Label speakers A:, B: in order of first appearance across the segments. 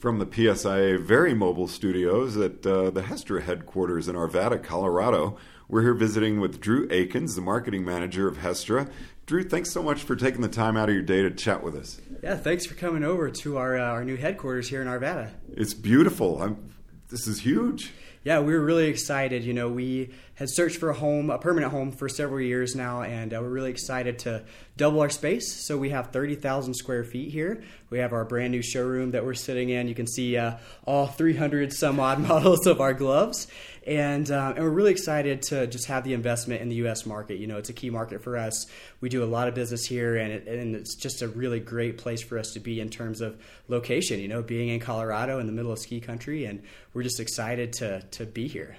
A: from the PSIA Very Mobile Studios at uh, the Hestra headquarters in Arvada, Colorado. We're here visiting with Drew Akins, the marketing manager of Hestra. Drew, thanks so much for taking the time out of your day to chat with us.
B: Yeah, thanks for coming over to our uh, our new headquarters here in Arvada.
A: It's beautiful. I'm, this is huge
B: yeah, we're really excited. You know, we had searched for a home, a permanent home, for several years now, and uh, we're really excited to double our space. So we have 30,000 square feet here. We have our brand new showroom that we're sitting in. You can see uh, all 300 some odd models of our gloves, and uh, and we're really excited to just have the investment in the U.S. market. You know, it's a key market for us. We do a lot of business here, and it, and it's just a really great place for us to be in terms of location. You know, being in Colorado in the middle of ski country, and we're just excited to to be here.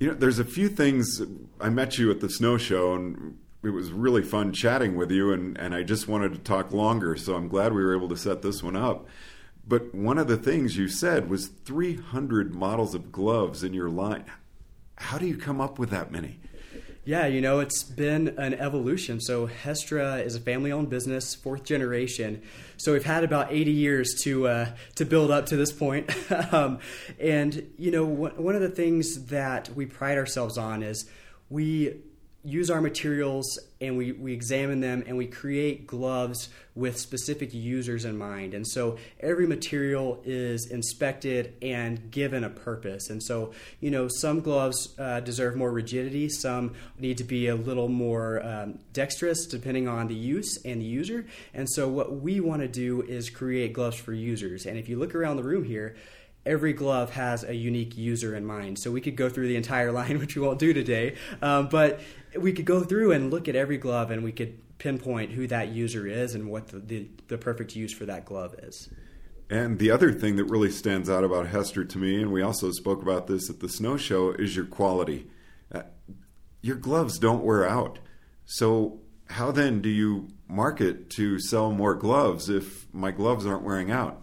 A: You know, there's a few things. I met you at the snow show, and it was really fun chatting with you, and, and I just wanted to talk longer. So I'm glad we were able to set this one up. But one of the things you said was 300 models of gloves in your line. How do you come up with that many?
B: Yeah, you know, it's been an evolution. So Hestra is a family-owned business, fourth generation. So we've had about 80 years to uh, to build up to this point. um, and you know, one of the things that we pride ourselves on is we use our materials and we, we examine them and we create gloves with specific users in mind. And so every material is inspected and given a purpose. And so, you know, some gloves uh, deserve more rigidity, some need to be a little more um, dexterous depending on the use and the user. And so, what we want to do is create gloves for users. And if you look around the room here, every glove has a unique user in mind. So we could go through the entire line, which we won't do today. Um, but we could go through and look at every glove and we could pinpoint who that user is and what the, the, the perfect use for that glove is.
A: And the other thing that really stands out about Hestra to me, and we also spoke about this at the snow show, is your quality. Uh, your gloves don't wear out. So, how then do you market to sell more gloves if my gloves aren't wearing out?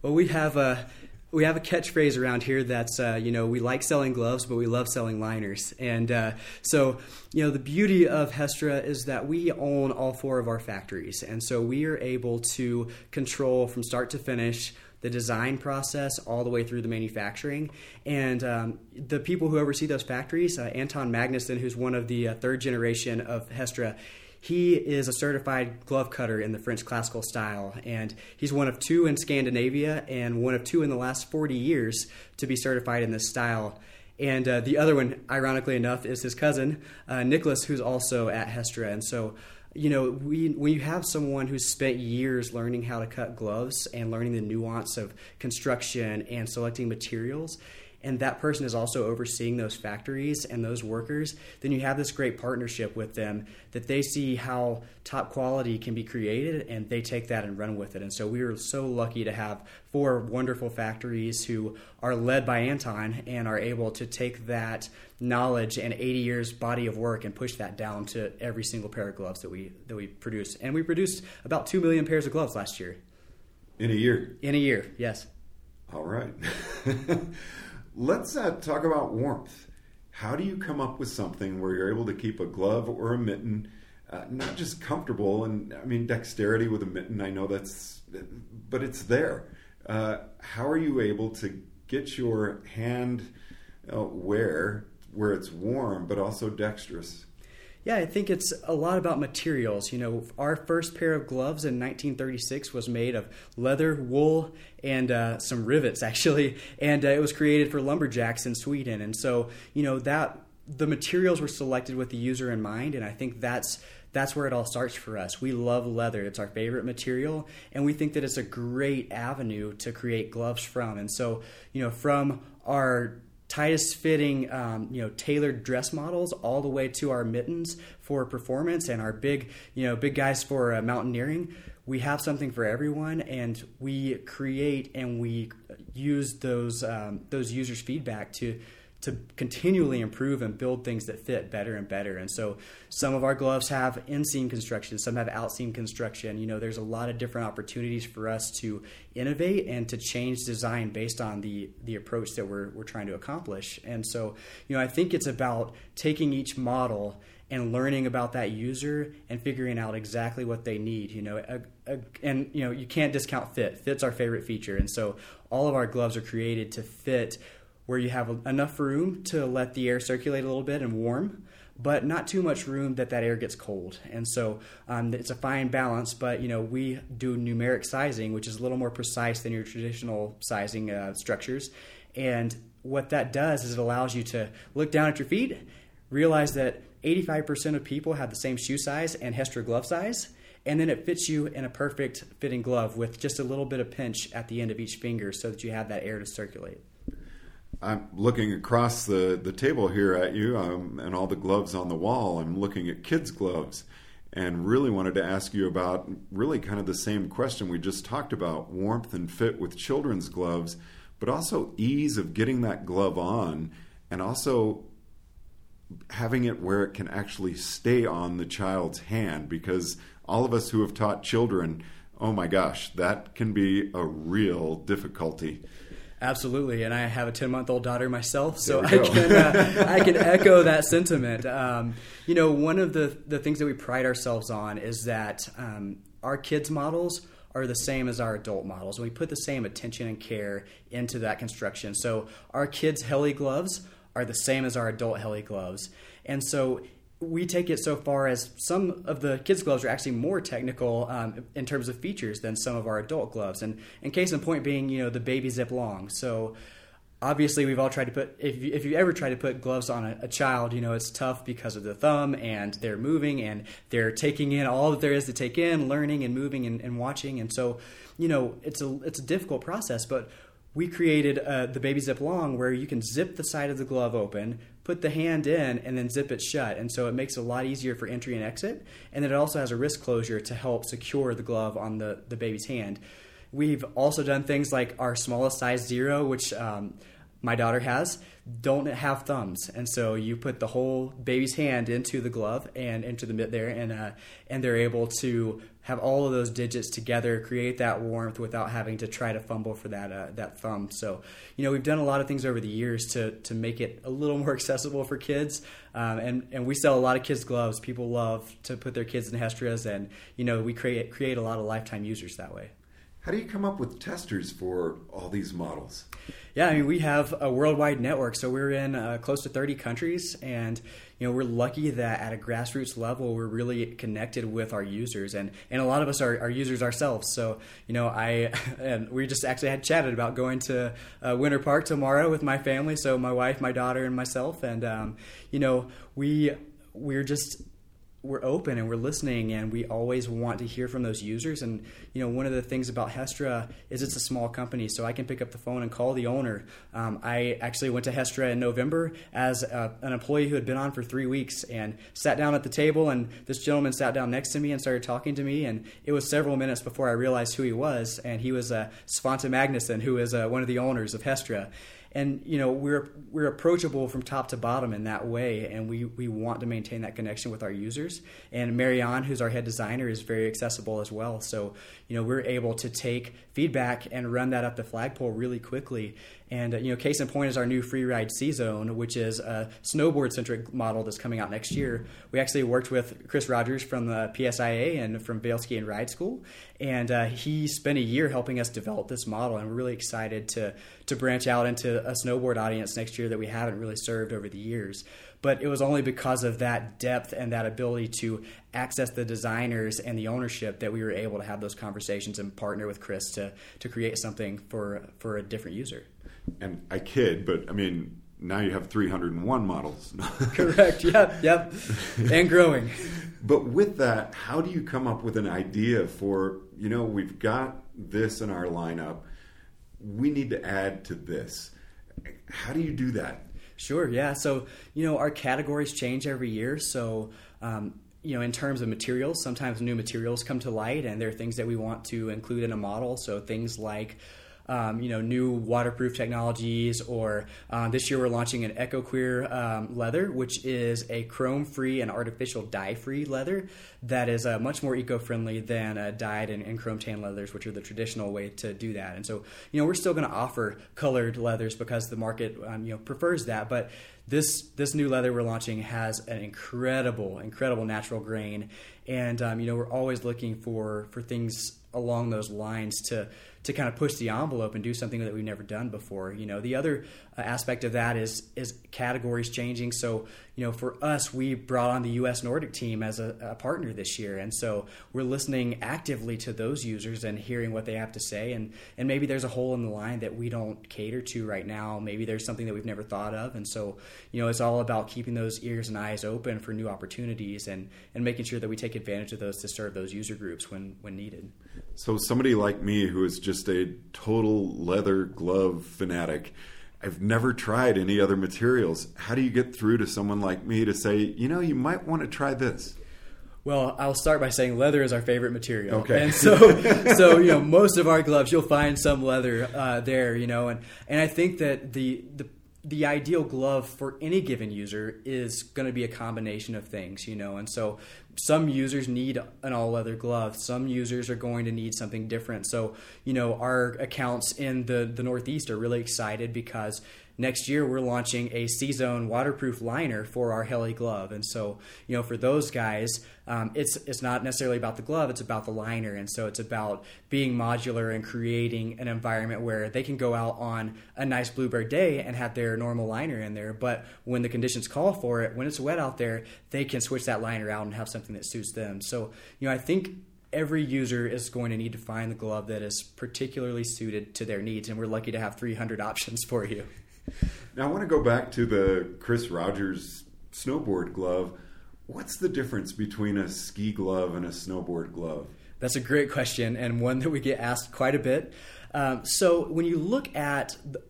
B: Well, we have a we have a catchphrase around here that's uh, you know we like selling gloves but we love selling liners and uh, so you know the beauty of hestra is that we own all four of our factories and so we are able to control from start to finish the design process all the way through the manufacturing. And um, the people who oversee those factories, uh, Anton Magnusson, who's one of the uh, third generation of Hestra, he is a certified glove cutter in the French classical style, and he's one of two in Scandinavia and one of two in the last 40 years to be certified in this style. And uh, the other one, ironically enough, is his cousin, uh, Nicholas, who's also at Hestra. And so, you know, we, when you have someone who's spent years learning how to cut gloves and learning the nuance of construction and selecting materials, and that person is also overseeing those factories and those workers, then you have this great partnership with them that they see how top quality can be created and they take that and run with it. And so we are so lucky to have four wonderful factories who are led by Anton and are able to take that knowledge and 80 years body of work and push that down to every single pair of gloves that we that we produce. And we produced about 2 million pairs of gloves last year.
A: In a year.
B: In a year, yes.
A: All right. Let's uh, talk about warmth. How do you come up with something where you're able to keep a glove or a mitten uh, not just comfortable and I mean dexterity with a mitten? I know that's, but it's there. Uh, how are you able to get your hand uh, wear where it's warm but also dexterous?
B: Yeah, I think it's a lot about materials. You know, our first pair of gloves in 1936 was made of leather, wool, and uh, some rivets, actually, and uh, it was created for lumberjacks in Sweden. And so, you know, that the materials were selected with the user in mind, and I think that's that's where it all starts for us. We love leather; it's our favorite material, and we think that it's a great avenue to create gloves from. And so, you know, from our tightest fitting, um, you know, tailored dress models, all the way to our mittens for performance and our big, you know, big guys for uh, mountaineering. We have something for everyone, and we create and we use those um, those users' feedback to to continually improve and build things that fit better and better. And so some of our gloves have inseam construction, some have outseam construction. You know, there's a lot of different opportunities for us to innovate and to change design based on the the approach that we're we're trying to accomplish. And so, you know, I think it's about taking each model and learning about that user and figuring out exactly what they need. You know, a, a, and you know you can't discount fit. Fit's our favorite feature, and so all of our gloves are created to fit where you have enough room to let the air circulate a little bit and warm but not too much room that that air gets cold. And so um, it's a fine balance. But you know, we do numeric sizing, which is a little more precise than your traditional sizing uh, structures. And what that does is it allows you to look down at your feet, realize that 85% of people have the same shoe size and Hestra glove size. And then it fits you in a perfect fitting glove with just a little bit of pinch at the end of each finger so that you have that air to circulate.
A: I'm looking across the, the table here at you um, and all the gloves on the wall. I'm looking at kids' gloves and really wanted to ask you about really kind of the same question we just talked about warmth and fit with children's gloves, but also ease of getting that glove on and also having it where it can actually stay on the child's hand because all of us who have taught children, oh my gosh, that can be a real difficulty.
B: Absolutely, and I have a ten month old daughter myself, so I can uh, I can echo that sentiment. Um, you know, one of the the things that we pride ourselves on is that um, our kids models are the same as our adult models. We put the same attention and care into that construction. So our kids' heli gloves are the same as our adult heli gloves, and so we take it so far as some of the kids' gloves are actually more technical um, in terms of features than some of our adult gloves. And, and case in point being, you know, the baby zip long. So obviously, we've all tried to put if you, if you ever try to put gloves on a, a, child, you know, it's tough because of the thumb and they're moving and they're taking in all that there is to take in, learning and moving and, and watching. And so, you know, it's a it's a difficult process, but we created uh, the baby zip long where you can zip the side of the glove open put the hand in and then zip it shut. And so it makes it a lot easier for entry and exit. And it also has a wrist closure to help secure the glove on the, the baby's hand. We've also done things like our smallest size zero which um, my daughter has don't have thumbs, and so you put the whole baby's hand into the glove and into the mitt there, and uh, and they're able to have all of those digits together, create that warmth without having to try to fumble for that uh, that thumb. So, you know, we've done a lot of things over the years to to make it a little more accessible for kids, um, and and we sell a lot of kids gloves. People love to put their kids in Hestras, and you know, we create create a lot of lifetime users that way.
A: How do you come up with testers for all these models?
B: Yeah, I mean, we have a worldwide network, so we're in uh, close to 30 countries, and you know we're lucky that at a grassroots level we're really connected with our users, and and a lot of us are, are users ourselves. So you know, I and we just actually had chatted about going to uh, Winter Park tomorrow with my family, so my wife, my daughter, and myself, and um, you know we we're just we're open and we're listening and we always want to hear from those users. And you know one of the things about hestra is it's a small company so i can pick up the phone and call the owner. Um, i actually went to hestra in november as a, an employee who had been on for three weeks and sat down at the table and this gentleman sat down next to me and started talking to me. And it was several minutes before i realized who he was. And he was uh, svante magnusson who is uh, one of the owners of hestra and you know we're we're approachable from top to bottom in that way. And we we want to maintain that connection with our users. And marianne who's our head designer is very accessible as well. So you know we're able to take feedback and run that up the flagpole really quickly and uh, you know, case in point is our new free ride C Zone, which is a snowboard centric model that's coming out next year. We actually worked with Chris Rogers from the PSIA and from Vail Ski and Ride School, and uh, he spent a year helping us develop this model. And we're really excited to to branch out into a snowboard audience next year that we haven't really served over the years but it was only because of that depth and that ability to access the designers and the ownership that we were able to have those conversations and partner with Chris to to create something for for a different user
A: and I kid, but I mean, now you have 301 models.
B: Correct. Yep. Yep. And growing.
A: but with that, how do you come up with an idea for, you know, we've got this in our lineup. We need to add to this. How do you do that?
B: Sure. Yeah. So, you know, our categories change every year. So, um, you know, in terms of materials, sometimes new materials come to light, and there are things that we want to include in a model. So, things like um, you know new waterproof technologies. Or uh, this year we're launching an EcoQueer um, leather, which is a chrome-free and artificial dye-free leather that is uh, much more eco-friendly than uh, dyed and, and chrome tan leathers, which are the traditional way to do that. And so you know we're still going to offer colored leathers because the market um, you know prefers that, but this this new leather we're launching has an incredible incredible natural grain and um, you know we're always looking for for things along those lines to to kind of push the envelope and do something that we've never done before. You know, the other uh, aspect of that is is categories changing. So, you know, for us, we brought on the U.S. Nordic team as a, a, partner this year, and so we're listening actively to those users and hearing what they have to say. And and maybe there's a hole in the line that we don't cater to right now. Maybe there's something that we've never thought of, and so you know, it's all about keeping those ears and eyes open for new opportunities and and making sure that we take advantage of those to serve those user groups when when needed.
A: So somebody like me who is just a total leather glove fanatic, I've never tried any other materials. How do you get through to someone like me to say, you know, you might want to try this?
B: Well, I'll start by saying leather is our favorite material.
A: Okay.
B: And so, so you know, most of our gloves you'll find some leather uh, there. You know, and and I think that the the the ideal glove for any given user is going to be a combination of things, you know. And so some users need an all leather glove. Some users are going to need something different. So, you know, our accounts in the, the Northeast are really excited because next year we're launching a C-Zone waterproof liner for our heli glove. And so, you know, for those guys, um, it's it's not necessarily about the glove; it's about the liner. And so, it's about being modular and creating an environment where they can go out on a nice bluebird day and have their normal liner in there. But when the conditions call for it, when it's wet out there, they can switch that liner out and have something that suits them. So, you know, I think every user is going to need to find the glove that is particularly suited to their needs and we're lucky to have 300 options for you
A: now, I want to go back to the Chris Rogers snowboard glove. What's the difference between a ski glove and a snowboard glove?
B: That's a great question and one that we get asked quite a bit. Um, so, when you look at the,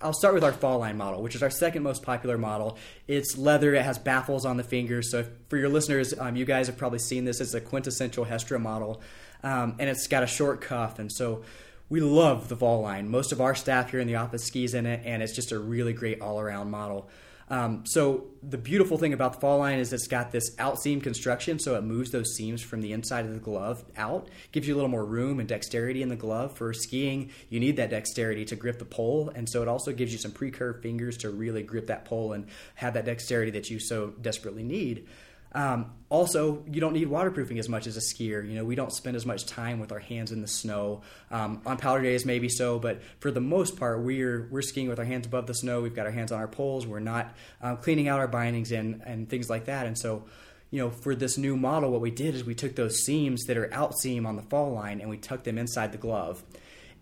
B: I'll start with our fall line model, which is our second most popular model. It's leather, it has baffles on the fingers. So, for your listeners, um, you guys have probably seen this. It's a quintessential Hestra model, um, and it's got a short cuff. And so, we love the Fall line. Most of our staff here in the office skis in it, and it's just a really great all around model. Um, so the beautiful thing about the fall line is it's got this out seam construction, so it moves those seams from the inside of the glove out, gives you a little more room and dexterity in the glove. For skiing, you need that dexterity to grip the pole, and so it also gives you some pre-curved fingers to really grip that pole and have that dexterity that you so desperately need. Um, also, you don't need waterproofing as much as a skier. You know, we don't spend as much time with our hands in the snow. Um, on powder days, maybe so, but for the most part, we're we're skiing with our hands above the snow. We've got our hands on our poles. We're not uh, cleaning out our bindings and and things like that. And so, you know, for this new model, what we did is we took those seams that are out seam on the fall line and we tucked them inside the glove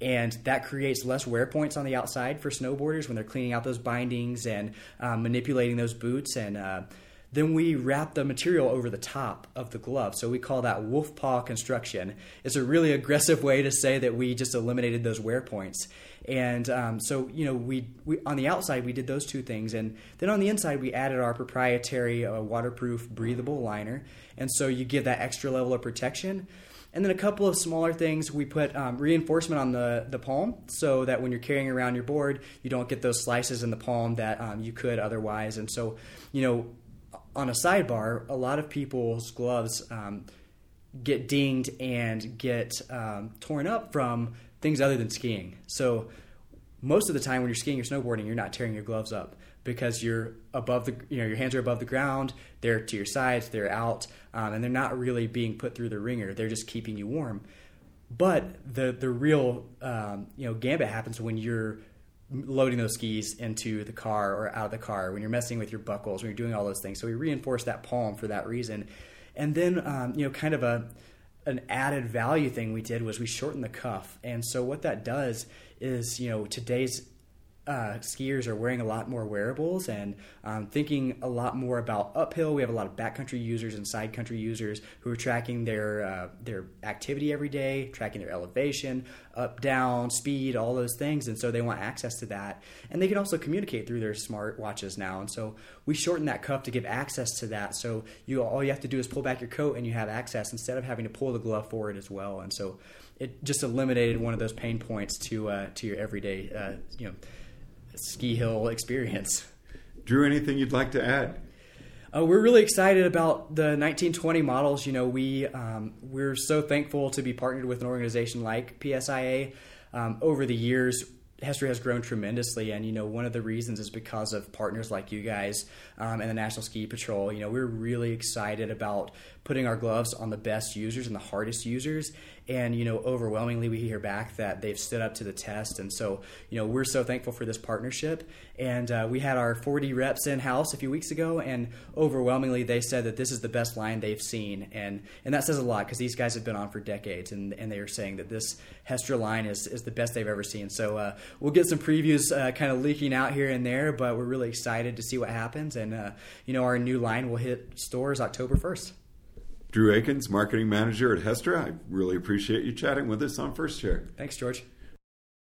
B: and that creates less wear points on the outside for snowboarders when they're cleaning out those bindings and um, manipulating those boots and uh, then we wrap the material over the top of the glove. So we call that wolf paw construction. It's a really aggressive way to say that we just eliminated those wear points. And um, so, you know, we, we on the outside we did those two things, and then on the inside we added our proprietary uh, waterproof, breathable liner. And so you give that extra level of protection. And then a couple of smaller things, we put um, reinforcement on the, the palm so that when you're carrying around your board, you don't get those slices in the palm that um, you could otherwise. And so, you know, on a sidebar, a lot of people's gloves um, get dinged and get um, torn up from things other than skiing. So most of the time when you're skiing or snowboarding, you're not tearing your gloves up because you're above the you know your hands are above the ground they're to your sides they're out um, and they're not really being put through the ringer they're just keeping you warm but the the real um, you know gambit happens when you're loading those skis into the car or out of the car, when you're messing with your buckles, when you're doing all those things. So we reinforce that palm for that reason. And then, um, you know, kind of a an added value thing we did was we shortened the cuff. And so what that does is, you know, today's uh, skiers are wearing a lot more wearables and um, thinking a lot more about uphill. We have a lot of backcountry users and side country users who are tracking their uh, their activity every day, tracking their elevation, up, down, speed, all those things, and so they want access to that. And they can also communicate through their smart watches now. And so we shorten that cuff to give access to that. So you all you have to do is pull back your coat and you have access instead of having to pull the glove forward as well. And so it just eliminated one of those pain points to uh, to your everyday uh, you know ski hill experience.
A: Drew, anything you'd like to add?
B: Uh, we're really excited about the 1920 models. You know, we um, we're so thankful to be partnered with an organization like PSIA. Um, over the years, Hestra has grown tremendously, and you know one of the reasons is because of partners like you guys um, and the National Ski Patrol. You know we're really excited about putting our gloves on the best users and the hardest users, and you know overwhelmingly we hear back that they've stood up to the test, and so you know we're so thankful for this partnership. And uh, we had our 40 reps in house a few weeks ago, and overwhelmingly they said that this is the best line they've seen, and and that says a lot because these guys have been on for decades, and and they are saying that this Hestra line is is the best they've ever seen. So uh, we'll get some previews uh, kind of leaking out here and there, but we're really excited to see what happens. And uh, you know, our new line will hit stores October first.
A: Drew Akins, marketing manager at Hestra. I really appreciate you chatting with us on First Chair.
B: Thanks, George.